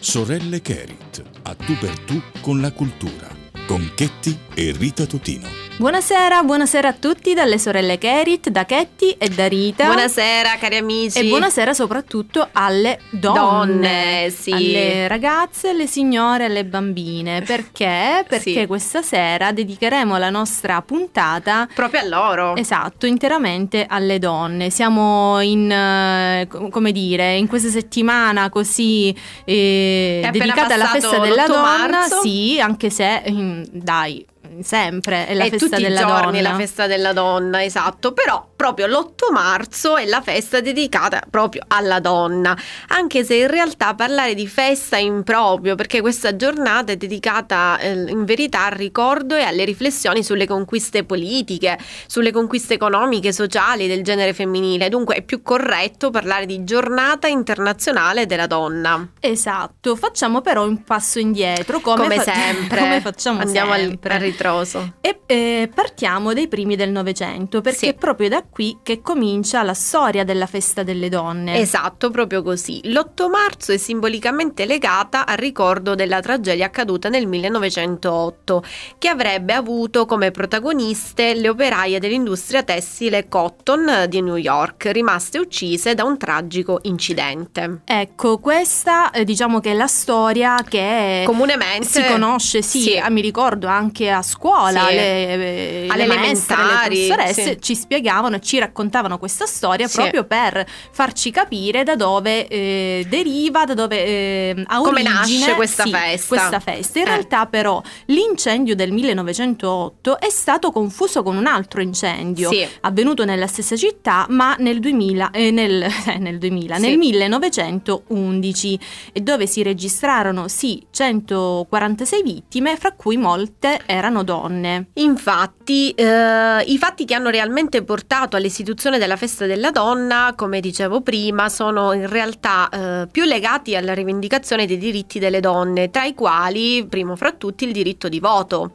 Sorelle Kerit, a tu per tu con la cultura, con Chetti e Rita Totino. Buonasera, buonasera a tutti dalle sorelle Kerit, da Chetti e da Rita. Buonasera cari amici. E buonasera soprattutto alle donne, donne sì. alle ragazze, alle signore, alle bambine. Perché? Perché sì. questa sera dedicheremo la nostra puntata proprio a loro. Esatto, interamente alle donne. Siamo in, eh, come dire, in questa settimana così eh, dedicata alla festa della donna. Marzo. Sì, anche se, mm, dai sempre è la è festa tutti della i giorni donna. è la festa della donna, esatto, però proprio l'8 marzo è la festa dedicata proprio alla donna, anche se in realtà parlare di festa è improprio, perché questa giornata è dedicata eh, in verità al ricordo e alle riflessioni sulle conquiste politiche, sulle conquiste economiche, sociali del genere femminile, dunque è più corretto parlare di giornata internazionale della donna. Esatto, facciamo però un passo indietro, come, come fa- sempre, come facciamo andiamo sempre. al, al ritroso. E eh, partiamo dai primi del Novecento, perché Sì. è proprio da qui che comincia la storia della festa delle donne. Esatto, proprio così. L'8 marzo è simbolicamente legata al ricordo della tragedia accaduta nel 1908, che avrebbe avuto come protagoniste le operaie dell'industria tessile Cotton di New York, rimaste uccise da un tragico incidente. Ecco, questa eh, diciamo che è la storia che Comunemente si conosce, sì, Sì. ah, mi ricordo anche a scuola, Sì. le, eh, Alle le maestre, le professoresse sì. ci spiegavano e ci raccontavano questa storia Sì. proprio per farci capire da dove eh, deriva, da dove eh, ha Come origine nasce questa festa. questa festa. In Eh. realtà però l'incendio del 1908 è stato confuso con un altro incendio avvenuto nella stessa città, ma nel 2000, eh, nel, eh, nel 2000, Sì. nel 1911, e dove si registrarono sì 146 vittime, fra cui molte erano donne. Infatti, eh, i fatti che hanno realmente portato all'istituzione della festa della donna, come dicevo prima, sono in realtà eh, più legati alla rivendicazione dei diritti delle donne, tra i quali, primo fra tutti, il diritto di voto.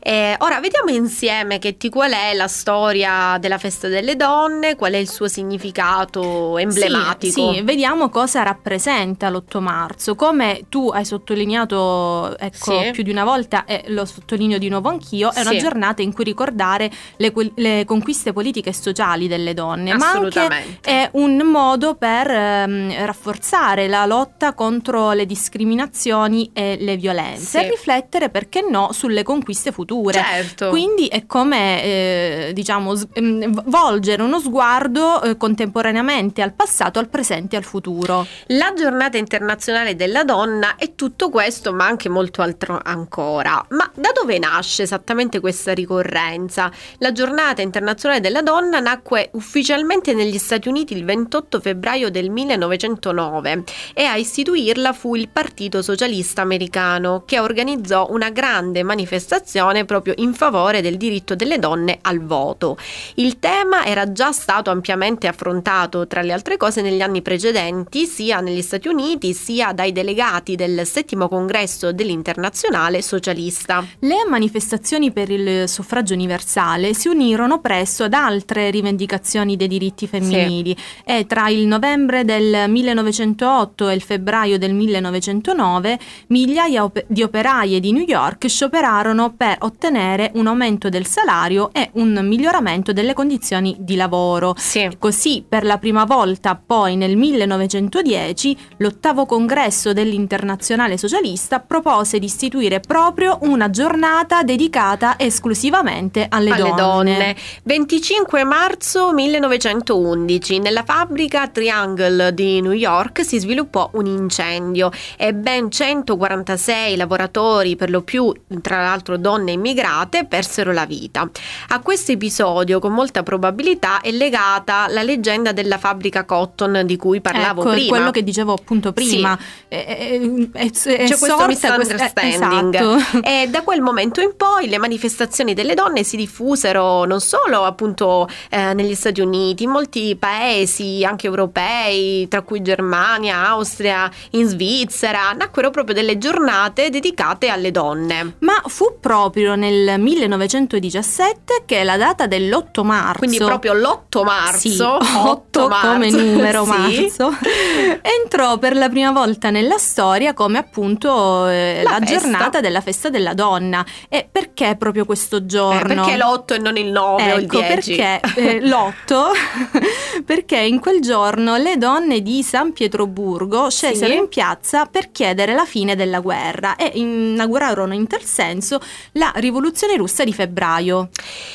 Eh, ora vediamo insieme Ketty qual è la storia della festa delle donne, qual è il suo significato emblematico. Sì, sì, vediamo cosa rappresenta l'8 marzo. Come tu hai sottolineato ecco, Sì. più di una volta e lo sottolineo di nuovo anch'io, è una Sì. giornata in cui ricordare le, le conquiste politiche e sociali delle donne, ma anche Assolutamente. è un modo per ehm, rafforzare la lotta contro le discriminazioni e le violenze Sì. e riflettere, perché no, sulle conquiste future. Certo. Quindi è come, eh, diciamo, ehm, volgere uno sguardo eh, contemporaneamente al passato, al presente e al futuro. La giornata internazionale della donna è tutto questo, ma anche molto altro ancora. Ma da dove nasce esattamente questa ricorrenza? La giornata internazionale della donna nacque ufficialmente negli Stati Uniti il 28 febbraio del 1909 e a istituirla fu il Partito Socialista Americano che organizzò una grande manifestazione proprio in favore del diritto delle donne al voto. Il tema era già stato ampiamente affrontato, tra le altre cose, negli anni precedenti, sia negli Stati Uniti sia dai delegati del settimo congresso dell'Internazionale Socialista. Le manifestazioni per il suffragio universale si unirono presto ad altre rivendicazioni dei diritti femminili e tra il novembre del 1908 e il febbraio del 1909 migliaia di operaie di New York scioperarono per ottenere un aumento del salario e un miglioramento delle condizioni di lavoro. Sì. Così, per la prima volta, poi nel 1910, l'ottavo congresso dell'Internazionale Socialista propose di istituire proprio una giornata dedicata esclusivamente alle, alle donne. 25 marzo 1911 nella fabbrica Triangle di New York si sviluppò un incendio e ben 146 lavoratori, per lo più tra l'altro donne immigrate, persero la vita. A questo episodio con molta probabilità è legata la leggenda della fabbrica Cotton di cui parlavo ecco, prima. quello che dicevo appunto prima. È, è, è- è C'è questo misunderstanding. questa- eh, esatto. E da quel momento in poi poi le manifestazioni delle donne si diffusero non solo appunto eh, negli Stati Uniti, in molti paesi anche europei, tra cui Germania, Austria, in Svizzera, nacquero proprio delle giornate dedicate alle donne. Ma fu proprio nel 1917 che la data dell'8 marzo, quindi proprio l'8 marzo, sì, 8 marzo, come numero sì. marzo, entrò per la prima volta nella storia come appunto eh, la, la giornata della festa della donna. E perché proprio questo giorno? Eh, perché l'8 e non il 9 ecco, o il 10? Perché eh, l'8? perché in quel giorno le donne di San Pietroburgo scesero sì. in piazza per chiedere la fine della guerra e inaugurarono in tal senso la rivoluzione russa di febbraio.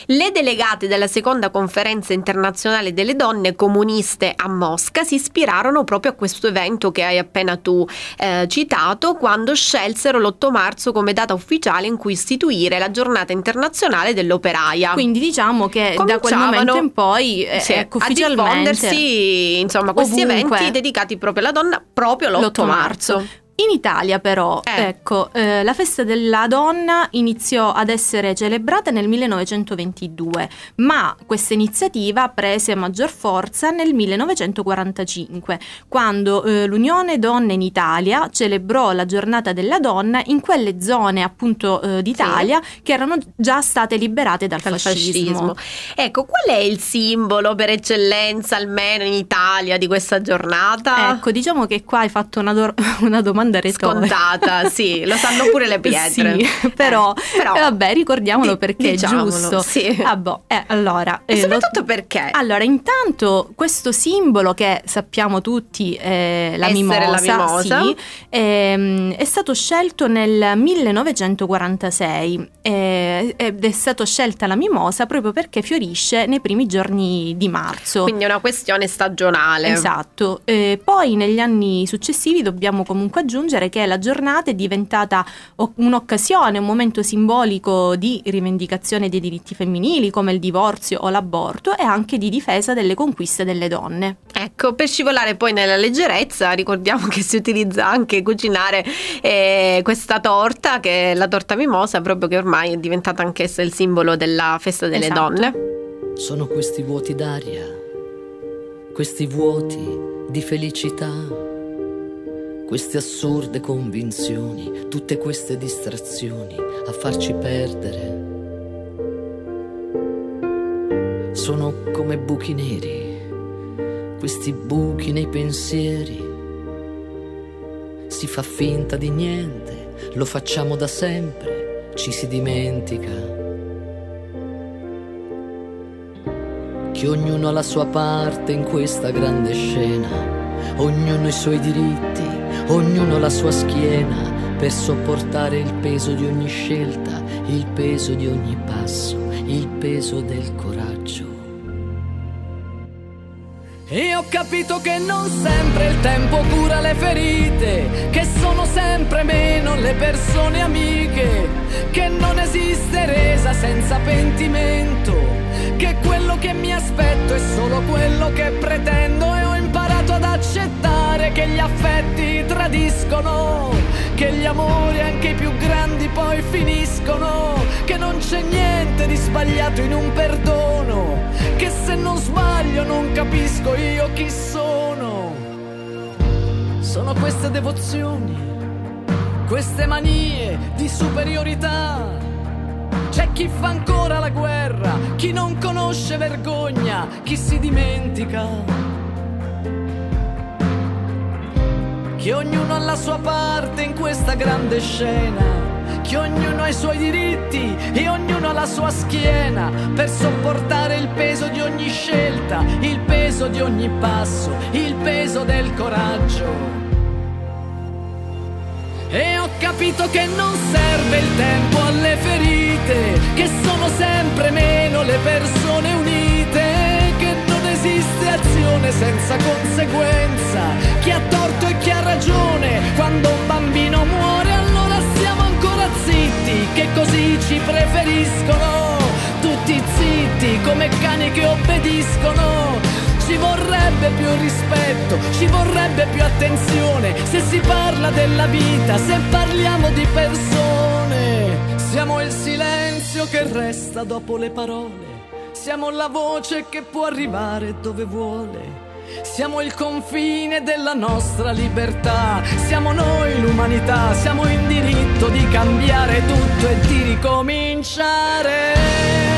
Le delegate della seconda conferenza internazionale delle donne comuniste a Mosca si ispirarono proprio a questo evento che hai appena tu eh, citato quando scelsero l'8 marzo come data ufficiale in cui istituire la giornata internazionale dell'operaia. Quindi diciamo che da quel momento in poi eh, sì, ecco, ufficialmente a diffondersi insomma questi ovunque. eventi dedicati proprio alla donna proprio l'8, l'8 marzo. marzo. In Italia però, eh. ecco, eh, la festa della donna iniziò ad essere celebrata nel 1922, ma questa iniziativa prese maggior forza nel 1945, quando eh, l'Unione Donne in Italia celebrò la giornata della donna in quelle zone appunto eh, d'Italia sì. che erano già state liberate dal, dal fascismo. fascismo. Ecco, qual è il simbolo per eccellenza, almeno in Italia, di questa giornata? Ecco, diciamo che qua hai fatto una, do- una domanda domanda retorica. Scontata, sì, lo sanno pure le pietre. Sì, però, eh, però eh, vabbè, ricordiamolo di, perché diciamolo, è giusto. Sì. Ah, boh, eh, allora, e eh, soprattutto lo, perché? Allora, intanto questo simbolo che sappiamo tutti eh, la mimosa, la mimosa. Sì, ehm, è stato scelto nel 1946 eh, ed è stata scelta la mimosa proprio perché fiorisce nei primi giorni di marzo. Quindi è una questione stagionale. Esatto. Poi negli anni successivi dobbiamo comunque aggiungere che la giornata è diventata un'occasione, un momento simbolico di rivendicazione dei diritti femminili come il divorzio o l'aborto e anche di difesa delle conquiste delle donne. Ecco, per scivolare poi nella leggerezza, ricordiamo che si utilizza anche cucinare eh, questa torta, che è la torta mimosa, proprio che ormai è diventata anch'essa il simbolo della festa delle esatto. donne. Sono questi vuoti d'aria, questi vuoti di felicità queste assurde convinzioni, tutte queste distrazioni a farci perdere. Sono come buchi neri, questi buchi nei pensieri. Si fa finta di niente, lo facciamo da sempre, ci si dimentica. Che ognuno ha la sua parte in questa grande scena ognuno i suoi diritti, ognuno la sua schiena per sopportare il peso di ogni scelta, il peso di ogni passo, il peso del coraggio. E ho capito che non sempre il tempo cura le ferite, che sono sempre meno le persone amiche, che non esiste resa senza pentimento, che quello che mi aspetto è solo quello che pretendo e ho imparato ad accettare che gli affetti tradiscono, che gli amori anche i più grandi poi finiscono, che non c'è niente di sbagliato in un perdono, che se non sbaglio non capisco io chi sono. Sono queste devozioni, queste manie di superiorità. C'è chi fa ancora la guerra, chi non conosce vergogna, chi si dimentica che ognuno ha la sua parte in questa grande scena, che ognuno ha i suoi diritti e ognuno ha la sua schiena. Per sopportare il peso di ogni scelta, il peso di ogni passo, il peso del coraggio. E ho capito che non serve il tempo alle ferite, che sono sempre meno le persone unite esiste azione senza conseguenza. Chi ha torto e chi ha ragione, quando un bambino muore allora siamo ancora zitti, che così ci preferiscono. Tutti zitti come cani che obbediscono. Ci vorrebbe più rispetto, ci vorrebbe più attenzione se si parla della vita, se parliamo di persone Siamo il silenzio che resta dopo le parole. Siamo la voce che può arrivare dove vuole. Siamo il confine della nostra libertà, siamo noi l'umanità, siamo in diritto di cambiare tutto e di ricominciare.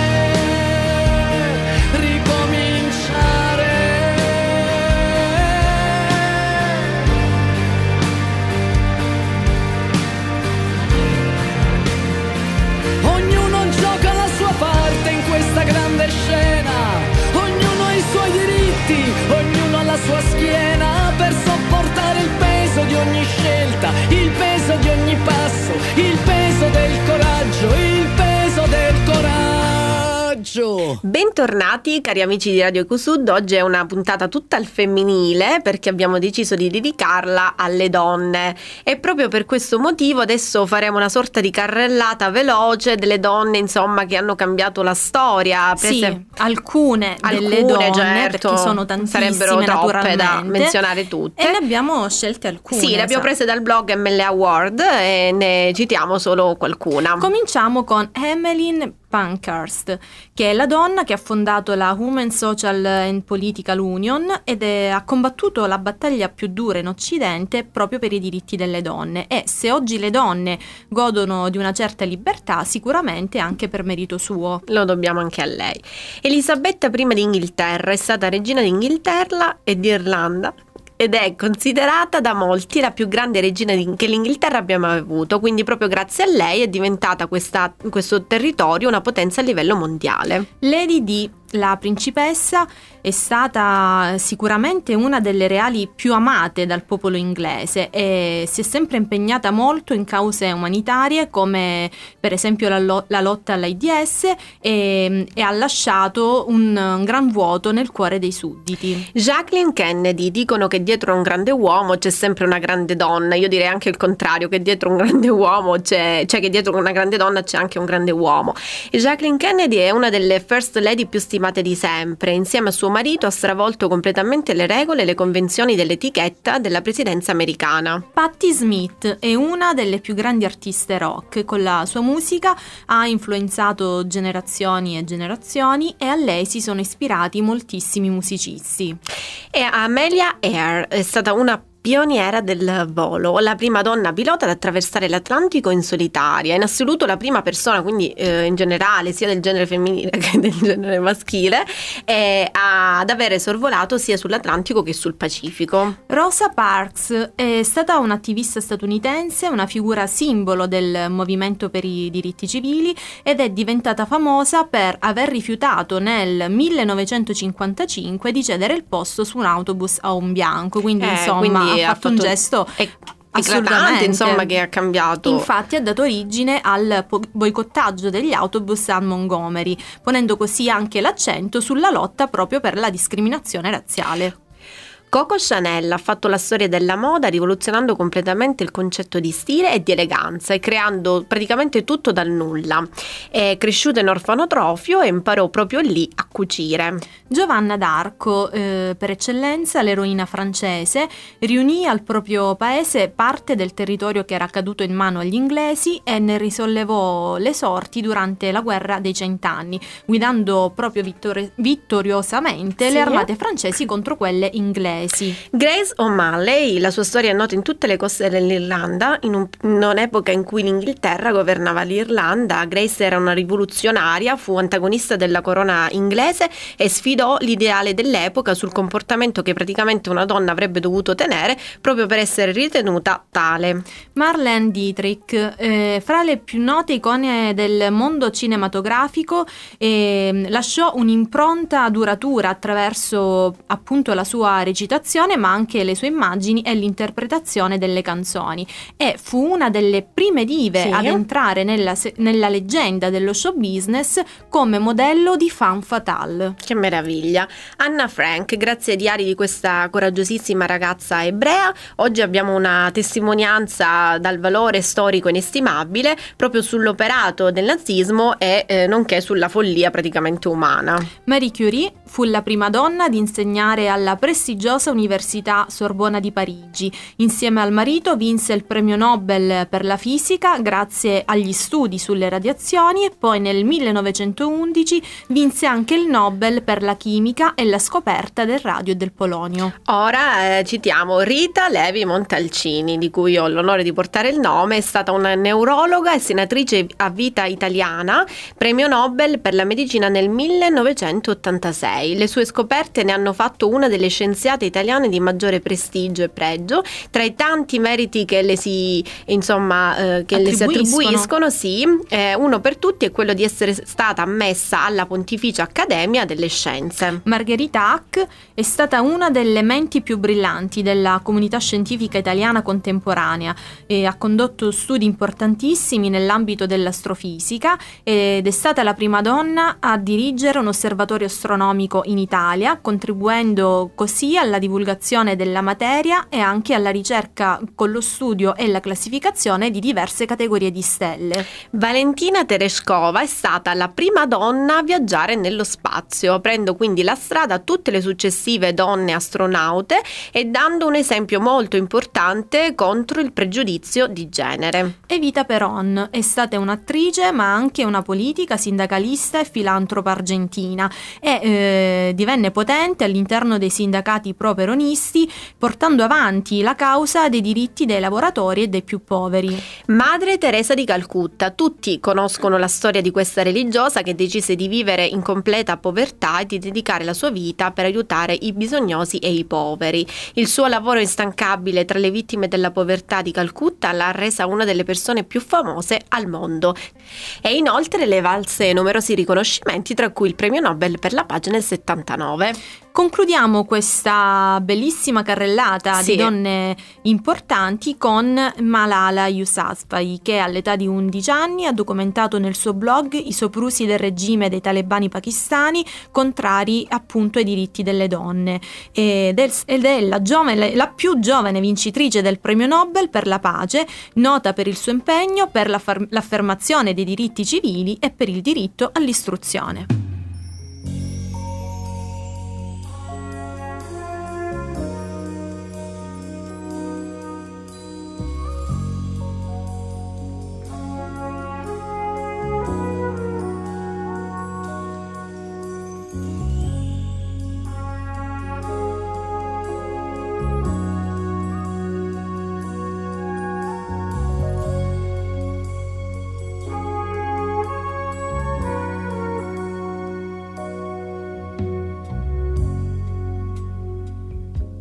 Grande scena, ognuno ha i suoi diritti, ognuno ha la sua schiena. Per sopportare il peso di ogni scelta, il peso di ogni passo, il peso del coraggio, il coraggio! Bentornati cari amici di Radio Ecosud, oggi è una puntata tutta al femminile perché abbiamo deciso di dedicarla alle donne e proprio per questo motivo adesso faremo una sorta di carrellata veloce delle donne insomma che hanno cambiato la storia. Prese... Sì, alcune, alcune delle donne certo, perché sono tantissime sarebbero troppe da menzionare tutte e ne abbiamo scelte alcune. Sì, le abbiamo prese dal blog ML Award e ne citiamo solo qualcuna. Cominciamo con Emmeline Pankhurst, che è la donna che ha fondato la Women Social and Political Union ed è, ha combattuto la battaglia più dura in Occidente proprio per i diritti delle donne e se oggi le donne godono di una certa libertà sicuramente anche per merito suo. Lo dobbiamo anche a lei. Elisabetta I d'Inghilterra è stata regina d'Inghilterra e d'Irlanda ed è considerata da molti la più grande regina che l'Inghilterra abbia mai avuto, quindi proprio grazie a lei è diventata questa, questo territorio una potenza a livello mondiale. Lady D la principessa è stata sicuramente una delle reali più amate dal popolo inglese e si è sempre impegnata molto in cause umanitarie come per esempio la, lo- la lotta all'AIDS e, e, ha lasciato un, un gran vuoto nel cuore dei sudditi. Jacqueline Kennedy dicono che dietro a un grande uomo c'è sempre una grande donna, io direi anche il contrario, che dietro un grande uomo c'è, cioè che dietro una grande donna c'è anche un grande uomo. E Jacqueline Kennedy è una delle first lady più stimate stimate di sempre. Insieme a suo marito ha stravolto completamente le regole e le convenzioni dell'etichetta della presidenza americana. Patti Smith è una delle più grandi artiste rock. Con la sua musica ha influenzato generazioni e generazioni e a lei si sono ispirati moltissimi musicisti. E Amelia Earl è stata una pioniera del volo, la prima donna pilota ad attraversare l'Atlantico in solitaria, in assoluto la prima persona, quindi eh, in generale sia del genere femminile che del genere maschile, eh, ad avere sorvolato sia sull'Atlantico che sul Pacifico. Rosa Parks è stata un'attivista statunitense, una figura simbolo del movimento per i diritti civili ed è diventata famosa per aver rifiutato nel 1955 di cedere il posto su un autobus a un bianco, quindi eh, insomma quindi ha fatto un gesto è assolutamente. insomma che ha cambiato. Infatti ha dato origine al boicottaggio degli autobus a Montgomery ponendo così anche l'accento sulla lotta proprio per la discriminazione razziale Coco Chanel ha fatto la storia della moda rivoluzionando completamente il concetto di stile e di eleganza e creando praticamente tutto dal nulla. È cresciuta in orfanotrofio e imparò proprio lì a cucire. Giovanna d'Arco, eh, per eccellenza l'eroina francese, riunì al proprio paese parte del territorio che era caduto in mano agli inglesi e ne risollevò le sorti durante la guerra dei cent'anni, guidando proprio vittori- vittoriosamente sì. le armate francesi contro quelle inglesi inglesi. Grace O'Malley, la sua storia è nota in tutte le coste dell'Irlanda, in, un, in un'epoca in cui l'Inghilterra governava l'Irlanda. Grace era una rivoluzionaria, fu antagonista della corona inglese e sfidò l'ideale dell'epoca sul comportamento che praticamente una donna avrebbe dovuto tenere proprio per essere ritenuta tale. Marlene Dietrich, eh, fra le più note icone del mondo cinematografico, eh, lasciò un'impronta duratura attraverso appunto la sua recitazione recitazione ma anche le sue immagini e l'interpretazione delle canzoni e fu una delle prime dive sì. ad entrare nella, nella, leggenda dello show business come modello di fan fatale. Che meraviglia! Anna Frank, grazie ai diari di questa coraggiosissima ragazza ebrea, oggi abbiamo una testimonianza dal valore storico inestimabile proprio sull'operato del nazismo e eh, nonché sulla follia praticamente umana. Marie Curie fu la prima donna ad insegnare alla prestigiosa prestigiosa Università Sorbona di Parigi. Insieme al marito vinse il premio Nobel per la fisica grazie agli studi sulle radiazioni e poi nel 1911 vinse anche il Nobel per la chimica e la scoperta del radio e del polonio. Ora eh, citiamo Rita Levi Montalcini, di cui ho l'onore di portare il nome, è stata una neurologa e senatrice a vita italiana, premio Nobel per la medicina nel 1986. Le sue scoperte ne hanno fatto una delle scienziate italiane di maggiore prestigio e pregio. Tra i tanti meriti che le si, insomma, eh, che le si attribuiscono, sì, eh, uno per tutti è quello di essere stata ammessa alla Pontificia Accademia delle Scienze. Margherita Hack è stata una delle menti più brillanti della comunità scientifica italiana contemporanea e ha condotto studi importantissimi nell'ambito dell'astrofisica ed è stata la prima donna a dirigere un osservatorio astronomico in Italia, contribuendo così alla divulgazione della materia e anche alla ricerca con lo studio e la classificazione di diverse categorie di stelle. Valentina Tereshkova è stata la prima donna a viaggiare nello spazio, aprendo quindi la strada a tutte le successive donne astronaute e dando un esempio molto importante contro il pregiudizio di genere. Evita Peron è stata un'attrice ma anche una politica, sindacalista e filantropa argentina e eh, divenne potente all'interno dei sindacati pro-peronisti portando avanti la causa dei diritti dei lavoratori e dei più poveri. Madre Teresa di Calcutta, tutti conoscono la storia di questa religiosa che decise di vivere in completa povertà e di dedicare la sua vita per aiutare i bisognosi e i poveri. Il suo lavoro instancabile tra le vittime della povertà di Calcutta l'ha resa una delle persone più famose al mondo e inoltre le valse numerosi riconoscimenti tra cui il premio Nobel per la pace nel 79. Concludiamo questa bellissima carrellata sì. di donne importanti con Malala Yousafzai che all'età di 11 anni ha documentato nel suo blog i soprusi del regime dei talebani pakistani contrari appunto ai diritti delle donne ed è la, giovane, la più giovane vincitrice del premio Nobel per la pace, nota per il suo impegno per l'affermazione dei diritti civili e per il diritto all'istruzione.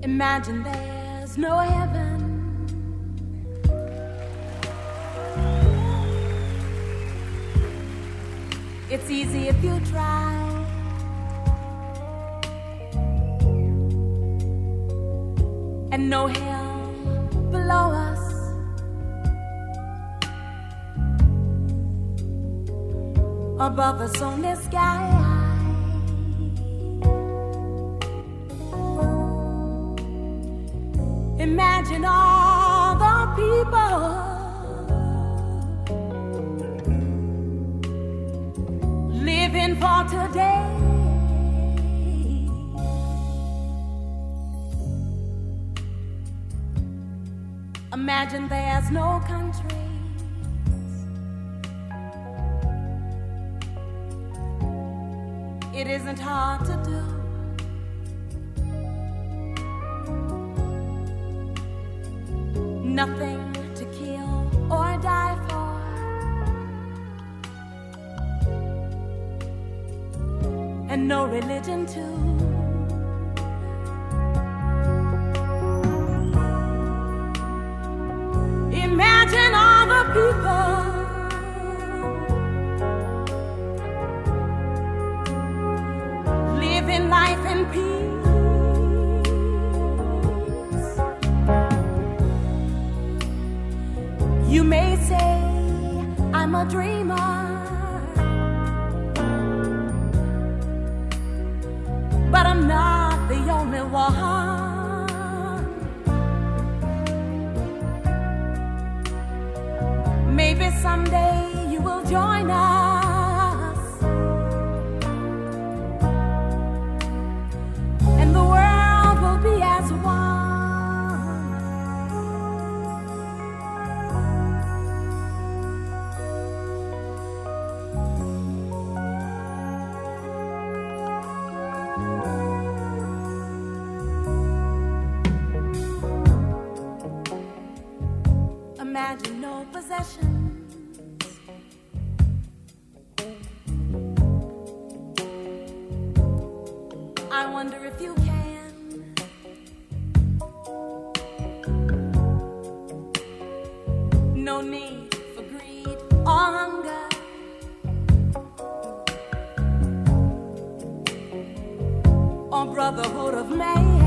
Imagine there's no heaven. It's easy if you try. And no hell below us. Above us on this sky. Imagine all the people living for today. Imagine there's no countries. It isn't hard to do. Nothing to kill or die for. And no religion, too. Imagine all the people living life in peace. I'm a brotherhood of man.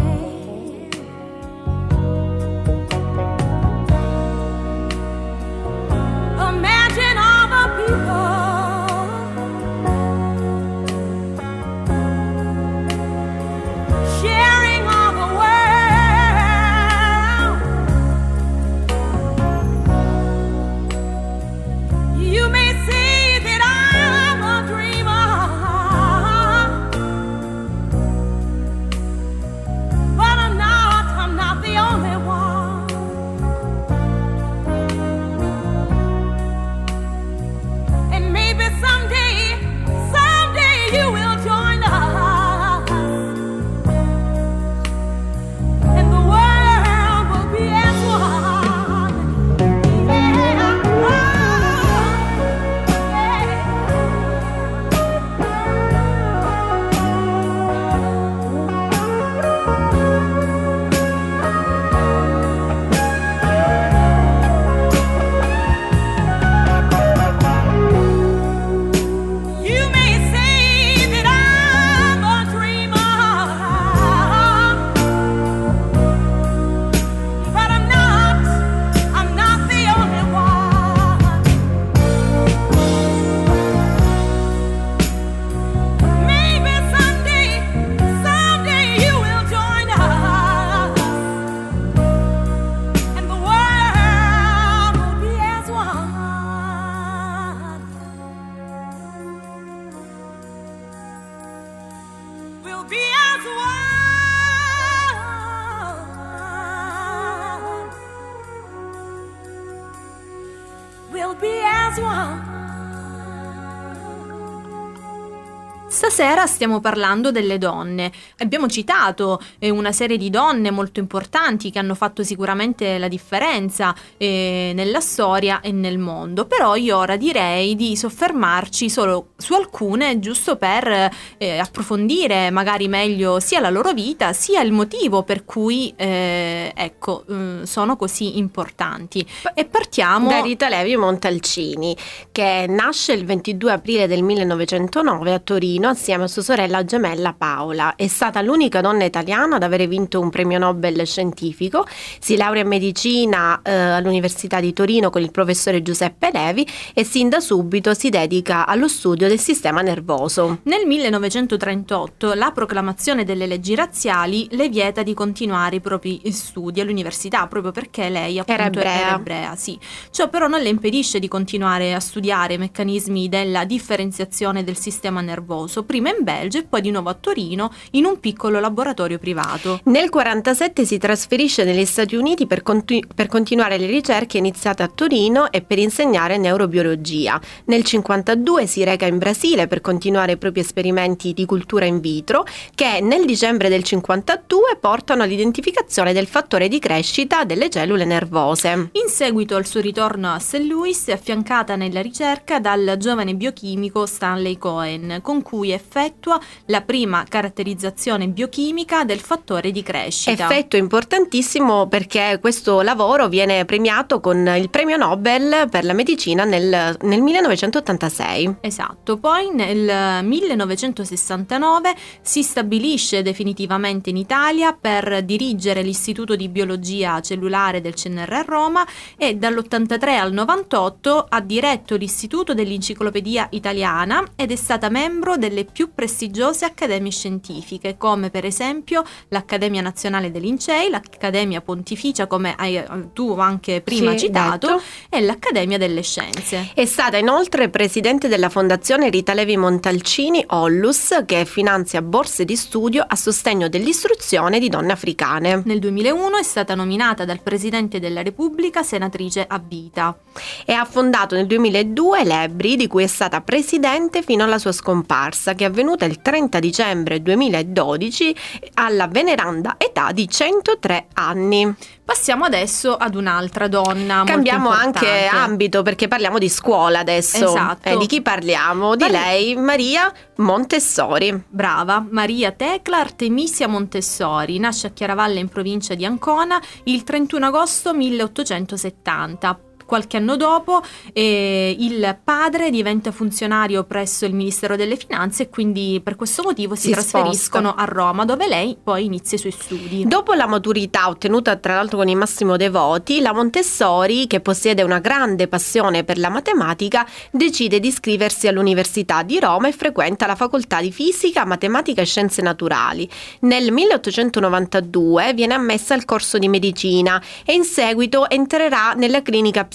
Stasera stiamo parlando delle donne. Abbiamo citato eh, una serie di donne molto importanti che hanno fatto sicuramente la differenza eh, nella storia e nel mondo, però io ora direi di soffermarci solo su alcune giusto per eh, approfondire magari meglio sia la loro vita sia il motivo per cui eh, ecco, mm, sono così importanti. E partiamo Da Rita Levi Montalcini, che nasce il 22 aprile del 1909 a Torino assieme a sua sorella gemella Paola. È stata l'unica donna italiana ad avere vinto un premio Nobel scientifico. Si laurea in medicina eh, all'Università di Torino con il professore Giuseppe Levi e sin da subito si dedica allo studio del sistema nervoso. Nel 1938 la proclamazione delle leggi razziali le vieta di continuare i propri studi all'università proprio perché lei appunto Era ebrea. era ebrea, sì. Ciò però non le impedisce di continuare a studiare i meccanismi della differenziazione del sistema nervoso, prima in Belgio e poi di nuovo a Torino in un piccolo laboratorio privato. Nel 1947 si trasferisce negli Stati Uniti per, conti- per continuare le ricerche iniziate a Torino e per insegnare neurobiologia. Nel 1952 si reca in Brasile per continuare i propri esperimenti di cultura in vitro che nel dicembre del 1952 portano all'identificazione del fattore di crescita delle cellule nervose. In seguito al suo ritorno a St. Louis è affiancata nella ricerca dal giovane biochimico Stanley Cohen, con cui effettua la prima caratterizzazione biochimica del fattore di crescita. Effetto importantissimo perché questo lavoro viene premiato con il premio Nobel per la medicina nel, nel 1986. Esatto, poi nel 1969 si stabilisce definitivamente in Italia per dirigere l'Istituto di Biologia Cellulare del CNR a Roma e dall'83 al 98 ha diretto l'Istituto dell'Enciclopedia Italiana ed è stata membro delle più prestigiose accademie scientifiche come per esempio l'Accademia Nazionale dei Lincei, l'Accademia Pontificia come hai eh, tu anche prima Sì, citato detto. e l'Accademia delle Scienze. È stata inoltre presidente della Fondazione Rita Levi Montalcini Ollus che finanzia borse di studio a sostegno dell'istruzione di donne africane. Nel 2001 è stata nominata dal Presidente della Repubblica senatrice a vita. E ha fondato nel 2002 l'Ebri di cui è stata presidente fino alla sua scomparsa scomparsa che è avvenuta il 30 dicembre 2012 alla veneranda età di 103 anni. Passiamo adesso ad un'altra donna. Cambiamo anche ambito perché parliamo di scuola adesso. Esatto. Eh, di chi parliamo? Di Parli- lei, Maria Montessori. Brava, Maria Tecla Artemisia Montessori, nasce a Chiaravalle in provincia di Ancona il 31 agosto 1870. Qualche anno dopo eh, il padre diventa funzionario presso il Ministero delle Finanze e quindi per questo motivo si, Si trasferiscono sposta. a Roma dove lei poi inizia i suoi studi. Dopo la maturità ottenuta tra l'altro con il massimo dei voti, la Montessori, che possiede una grande passione per la matematica, decide di iscriversi all'Università di Roma e frequenta la facoltà di fisica, matematica e scienze naturali. Nel 1892 viene ammessa al corso di medicina e in seguito entrerà nella clinica psichiatrica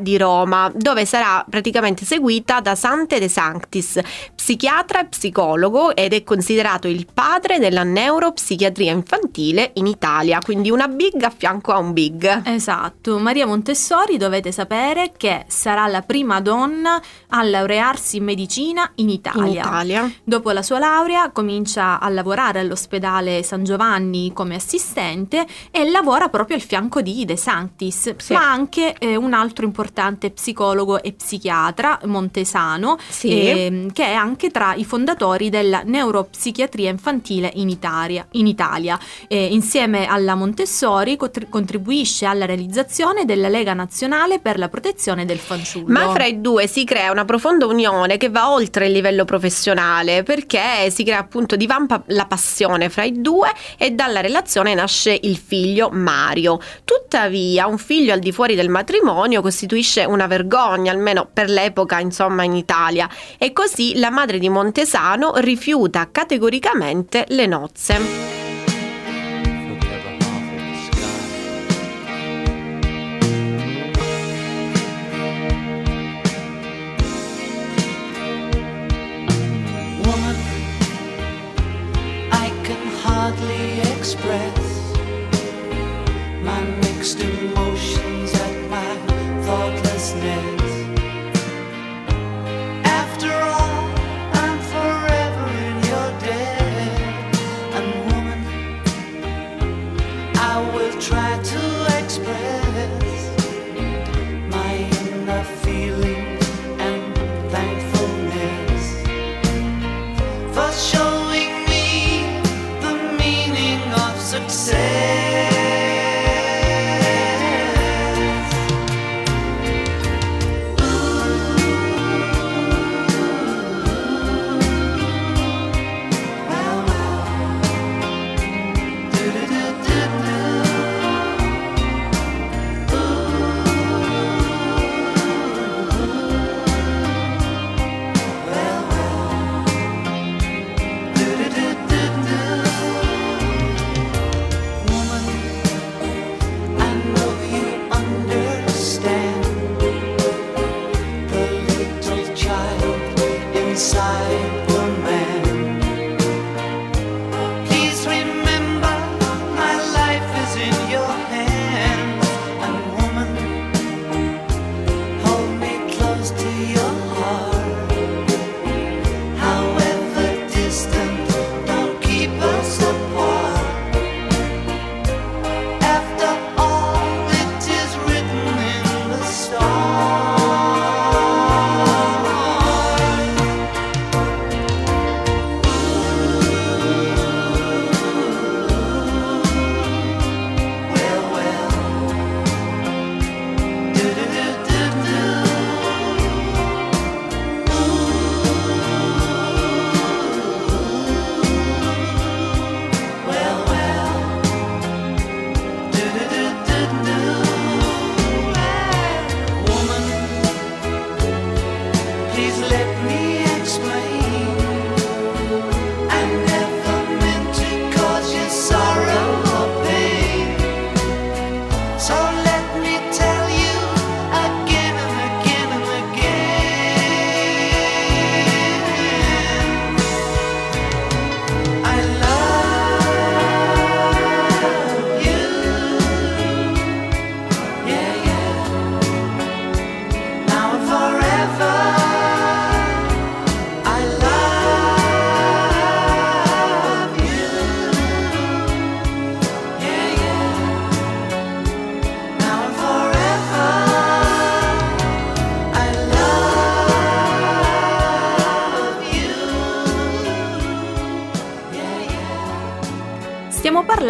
di Roma, dove sarà praticamente seguita da Sante De Sanctis, psichiatra e psicologo ed è considerato il padre della neuropsichiatria infantile in Italia, quindi una big a fianco a un big. Esatto, Maria Montessori dovete sapere che sarà la prima donna a laurearsi in medicina in Italia. In Italia. Dopo la sua laurea comincia a lavorare all'ospedale San Giovanni come assistente e lavora proprio al fianco di De Sanctis, Sì. ma anche eh, un altro importante psicologo e psichiatra, Montesano, Sì. ehm, che è anche tra i fondatori della neuropsichiatria infantile in Italia. In Italia. Eh, insieme alla Montessori cotri- contribuisce alla realizzazione della Lega Nazionale per la protezione del fanciullo. Ma fra i due si crea una profonda unione che va oltre il livello professionale perché si crea appunto divampa la passione fra i due e dalla relazione nasce il figlio Mario. Tuttavia un figlio al di fuori del matrimonio costituisce una vergogna, almeno per l'epoca insomma in Italia e così la madre di Montesano rifiuta categoricamente le nozze. Forever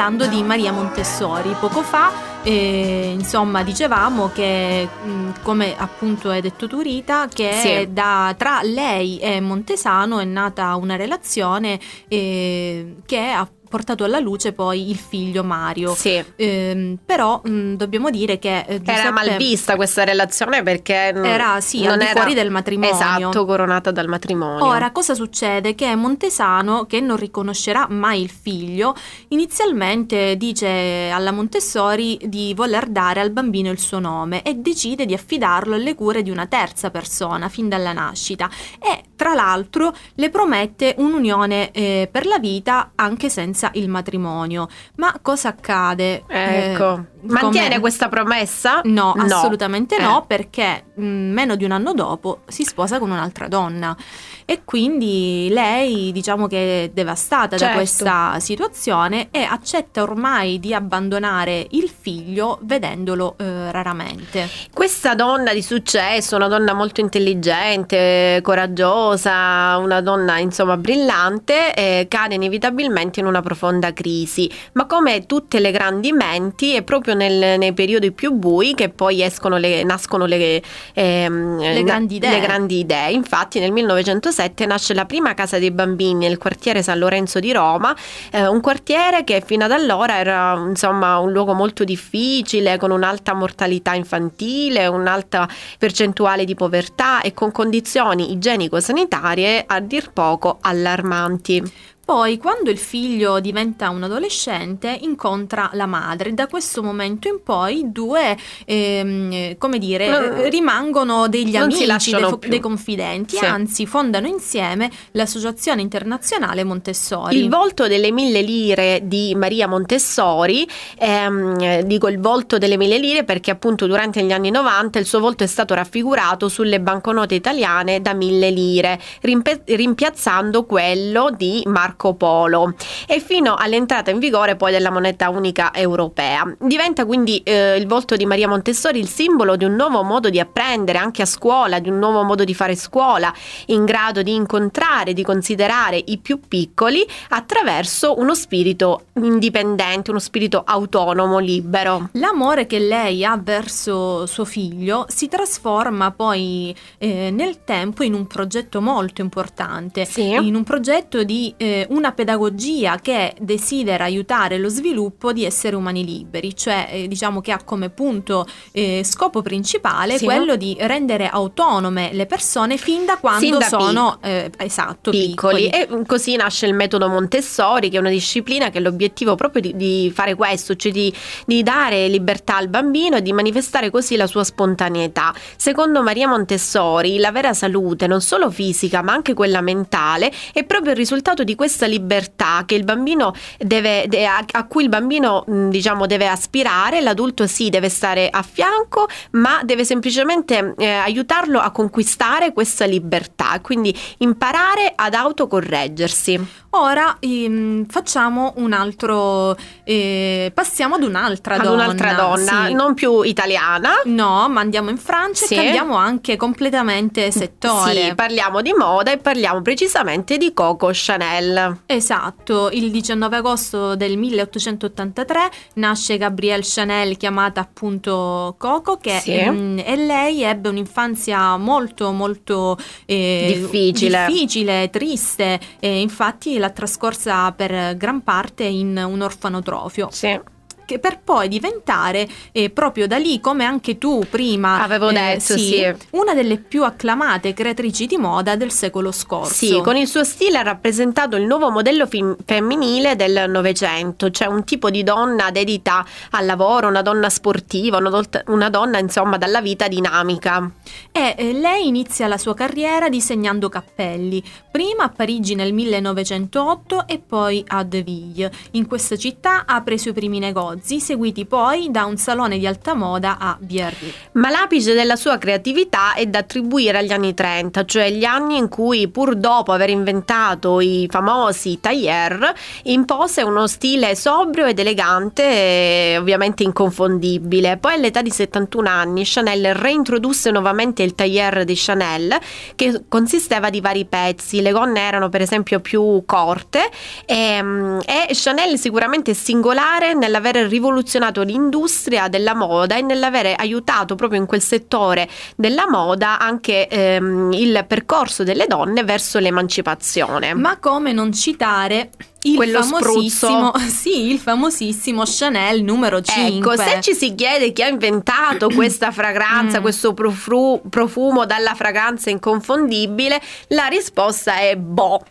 parlando di Maria Montessori. Poco fa, eh, insomma, dicevamo che, mh, come appunto hai detto tu Rita, che Sì. da- tra lei e Montesano è nata una relazione eh, che ha portato alla luce poi il figlio Mario. Sì. Ehm, però mh, dobbiamo dire che eh, Era Giuseppe mal vista questa relazione perché mm, era sì, al non di era fuori del matrimonio. Esatto, coronata dal matrimonio. Ora, cosa succede? Che Montesano, che non riconoscerà mai il figlio, inizialmente dice alla Montessori di voler dare al bambino il suo nome e decide di affidarlo alle cure di una terza persona fin dalla nascita e, tra l'altro, le promette un'unione eh, per la vita anche senza il matrimonio. Ma cosa accade? Ecco. Eh, Mantiene come- questa promessa? No, assolutamente Eh. no, perché mh, meno di un anno dopo si sposa con un'altra donna e quindi lei diciamo che è devastata Certo. da questa situazione e accetta ormai di abbandonare il figlio vedendolo eh, raramente. Questa donna di successo, una donna molto intelligente, coraggiosa, una donna insomma brillante, eh, cade inevitabilmente in una profonda crisi. Ma come tutte le grandi menti, è proprio nel- nei periodi più bui che poi escono le- nascono le, ehm, Le na- grandi idee. le grandi idee. Infatti nel 1907 nasce la prima casa dei bambini nel quartiere San Lorenzo di Roma, eh, un quartiere che fino ad allora era insomma un luogo molto difficile, con un'alta mortalità infantile, un'alta percentuale di povertà e con condizioni igienico-sanitarie a dir poco allarmanti. Poi, quando il figlio diventa un adolescente, incontra la madre. Da questo momento in poi i due, ehm, eh, come dire, Non- eh, rimangono degli amici, dei, fo- dei confidenti, Sì. anzi fondano insieme l'Associazione Internazionale Montessori. Il volto delle mille lire di Maria Montessori, ehm, eh, dico il volto delle mille lire perché appunto durante gli anni 90 il suo volto è stato raffigurato sulle banconote italiane da mille lire, rimpe- rimpiazzando quello di Marco Polo e fino all'entrata in vigore poi della moneta unica europea. Diventa quindi eh, il volto di Maria Montessori il simbolo di un nuovo modo di apprendere anche a scuola, di un nuovo modo di fare scuola, in grado di incontrare, di considerare i più piccoli attraverso uno spirito indipendente, uno spirito autonomo, libero. L'amore che lei ha verso suo figlio si trasforma poi eh, nel tempo in un progetto molto importante, Sì. in un progetto di eh, una pedagogia che desidera aiutare lo sviluppo di esseri umani liberi, cioè eh, diciamo che ha come punto eh, scopo principale Sì. quello di rendere autonome le persone fin da quando Sin da sono eh, esatto, piccoli. piccoli. e così nasce il metodo Montessori che è una disciplina che ha l'obiettivo proprio di, di fare questo cioè di, di dare libertà al bambino e di manifestare così la sua spontaneità secondo Maria Montessori la vera salute non solo fisica ma anche quella mentale è proprio il risultato di questa libertà il bambino deve, de- a, a cui il bambino diciamo deve aspirare l'adulto sì deve stare a fianco ma deve semplicemente eh, aiutarlo a conquistare questa libertà quindi imparare ad autocorreggersi. Ora ehm, facciamo un altro, eh, passiamo ad un'altra Ad donna. un'altra donna, sì. non più italiana. No, ma andiamo in Francia Sì. e cambiamo anche completamente settore. Sì, parliamo di moda e parliamo precisamente di Coco Chanel. Esatto, il 19 agosto del 1883 nasce Gabrielle Chanel, chiamata appunto Coco, che Sì. mm, e lei ebbe un'infanzia molto molto eh, Difficile. difficile, triste, e infatti l'ha trascorsa per gran parte in un orfanotrofio. Sì. Che per poi diventare eh, proprio da lì, come anche tu prima Avevo detto, sì. una delle più acclamate creatrici di moda del secolo scorso. Sì, con il suo stile ha rappresentato il nuovo modello fem- femminile del Novecento, cioè un tipo di donna dedita al lavoro, una donna sportiva, una, dol- una donna insomma dalla vita dinamica. E eh, lei inizia la sua carriera disegnando cappelli, prima a Parigi nel 1908 e poi a Deville. In questa città apre i suoi primi negozi negozi, seguiti poi da un salone di alta moda a Biarritz. Ma l'apice della sua creatività è da attribuire agli anni 30, cioè gli anni in cui pur dopo aver inventato i famosi tailleur, impose uno stile sobrio ed elegante e ovviamente inconfondibile. Poi all'età di 71 anni Chanel reintrodusse nuovamente il tailleur di Chanel che consisteva di vari pezzi, le gonne erano per esempio più corte e, mm, e Chanel sicuramente è singolare nell'aver rivoluzionato l'industria della moda e nell'aver aiutato proprio in quel settore della moda anche ehm, il percorso delle donne verso l'emancipazione. Ma come non citare il Quello famosissimo, sì, il famosissimo Chanel numero 5. Ecco, se ci si chiede chi ha inventato questa fragranza, Mm. questo profru- profumo dalla fragranza inconfondibile, la risposta è Bo.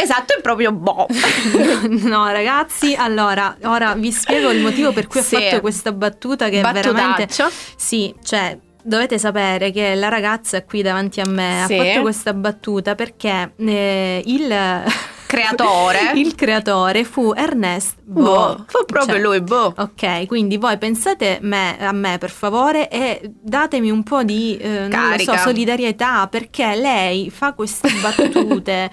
Esatto, è proprio Bo. no, ragazzi, allora, ora vi spiego il motivo per cui Sì. ho fatto questa battuta che è veramente. Sì, cioè Dovete sapere che la ragazza qui davanti a me Sì. ha fatto questa battuta perché eh, il Creatore. il creatore fu Ernest Bo. Bo. Fu proprio Cioè, lui, Bo. Ok, quindi voi pensate me- a me per favore e datemi un po' di eh, non lo Carica. so, solidarietà perché lei fa queste battute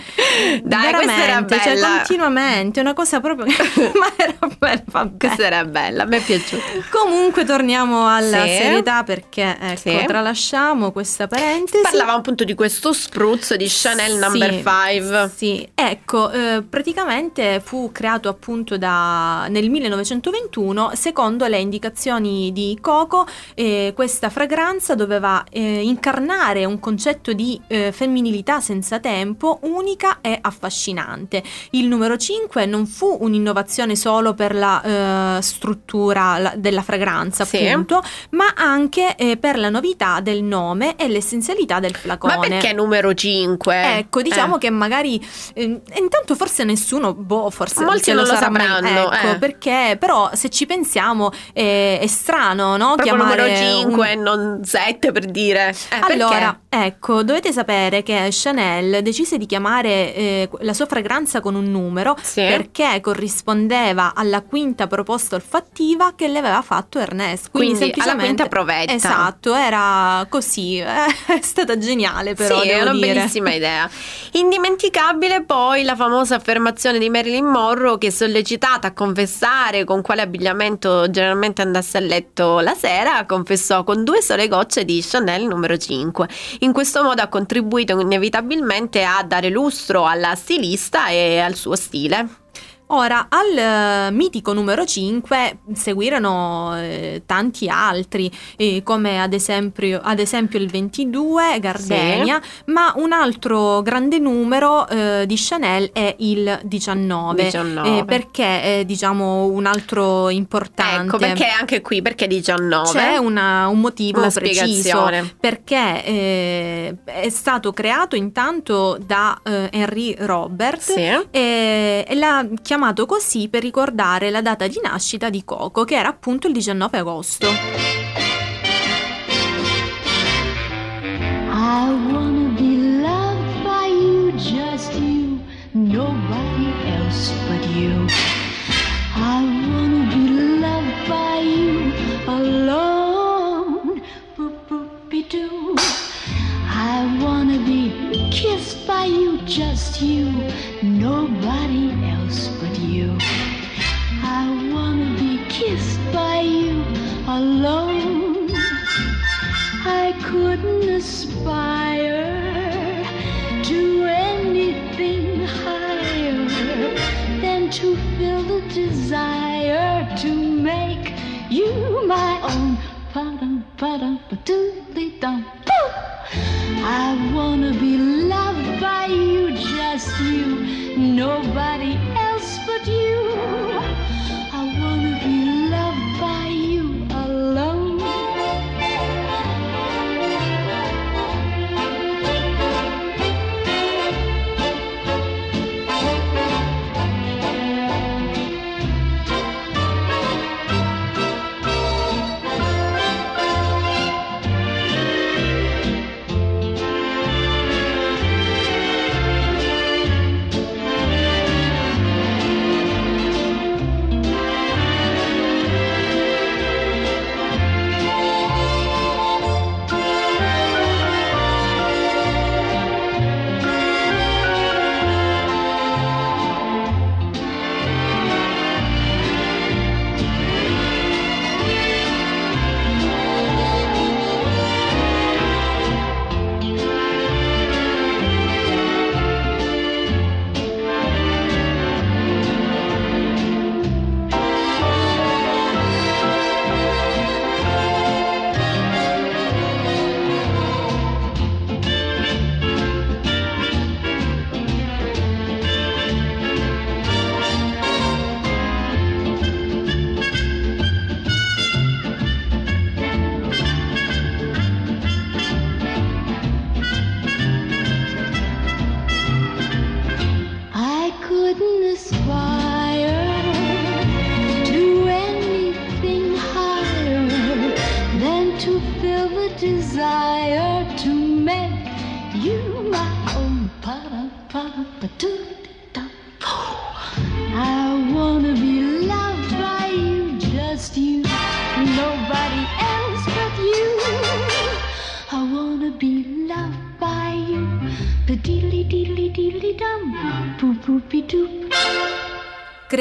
Dai, veramente, cioè continuamente, una cosa proprio ma era bella, vabbè. Questa era bella, me è piaciuta. Comunque torniamo alla Sì. serietà perché ecco, Sì. tralasciamo questa parentesi. Parlavamo appunto di questo spruzzo di Chanel Number Sì, 5. Sì, ecco, eh, praticamente fu creato appunto da, nel 1921, secondo le indicazioni di Coco, eh, questa fragranza doveva eh, incarnare un concetto di eh, femminilità senza tempo, unica e affascinante. Il numero 5 non fu un'innovazione solo per la eh, struttura la- della fragranza, Sì. appunto, ma anche eh, per la novità del nome e l'essenzialità del flacone. Ma perché numero 5? Ecco, diciamo che magari eh, intanto forse nessuno, boh, forse Molti non lo mai- sapranno, ecco, eh. perché però se ci pensiamo eh, è strano, no? Proprio Chiamare numero 5 un- e non 7 per dire. Eh, allora, perché? ecco, dovete sapere che Chanel decise di chiamare eh, la sua fragranza con un numero Sì. perché corrispondeva alla quinta proposta olfattiva che le aveva fatto Ernest. Quindi, Quindi alla quinta provetta. Esatto, era così. È stata geniale però, sì, è una dire. bellissima idea. Indimenticabile poi la famosa affermazione di Marilyn Monroe che sollecitata a confessare con quale abbigliamento generalmente andasse a letto la sera, confessò con due sole gocce di Chanel numero 5. In questo modo ha contribuito inevitabilmente a dare lustro alla stilista e al suo stile. Ora, al eh, mitico numero 5 seguirono eh, tanti altri, eh, come ad esempio, ad esempio il 22, Gardenia, ma un altro grande numero eh, di Chanel è il 19, 19. eh, perché è diciamo un altro importante. Ecco, perché anche qui, perché 19? C'è una- un motivo Una preciso perché eh, è stato creato intanto da Henry Robert Sì. e, e l'ha chiamato così per ricordare la data di nascita di Coco, che era appunto il 19 agosto. Just you, nobody you. I wanna be kissed by you, alone. I couldn't aspire to anything higher than to feel the desire to make you my own. Ba-dum, ba-dum, ba-doodly-dum. I wanna be loved by you, just you, nobody else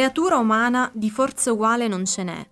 Creatura umana di forza uguale non ce n'è.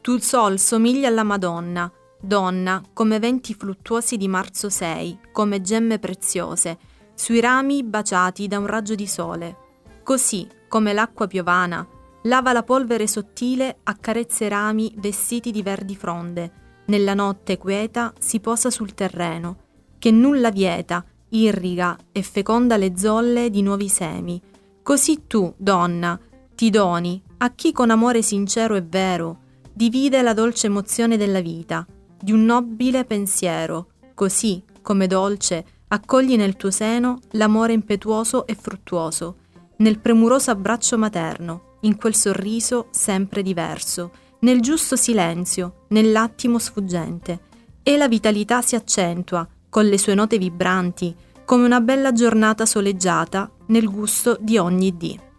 Tu sol somigli alla Madonna, donna come venti fluttuosi di marzo 6, come gemme preziose, sui rami baciati da un raggio di sole. Così, come l'acqua piovana, lava la polvere sottile, accarezza i rami vestiti di verdi fronde, nella notte quieta si posa sul terreno, che nulla vieta, irriga e feconda le zolle di nuovi semi. Così tu, donna, ti doni a chi con amore sincero e vero divide la dolce emozione della vita, di un nobile pensiero, così come dolce accogli nel tuo seno l'amore impetuoso e fruttuoso, nel premuroso abbraccio materno, in quel sorriso sempre diverso, nel giusto silenzio, nell'attimo sfuggente. E la vitalità si accentua, con le sue note vibranti, come una bella giornata soleggiata nel gusto di ogni dì.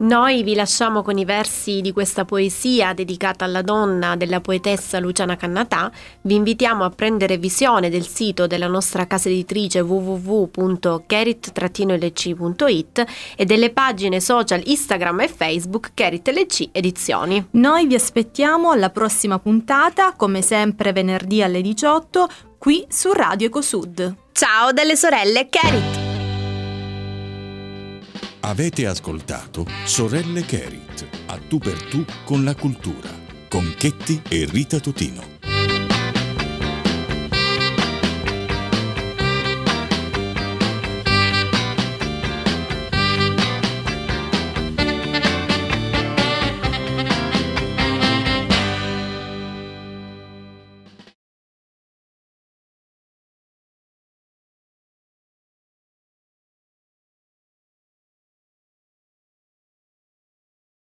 Noi vi lasciamo con i versi di questa poesia dedicata alla donna della poetessa Luciana Cannatà. Vi invitiamo a prendere visione del sito della nostra casa editrice www.kerit-lc.it e delle pagine social Instagram e Facebook Kerit LC Edizioni. Noi vi aspettiamo alla prossima puntata, come sempre venerdì alle 18, qui su Radio Ecosud. Ciao dalle sorelle Kerit! Avete ascoltato Sorelle Kerit, a tu per tu con la cultura, con Chetti e Rita Totino.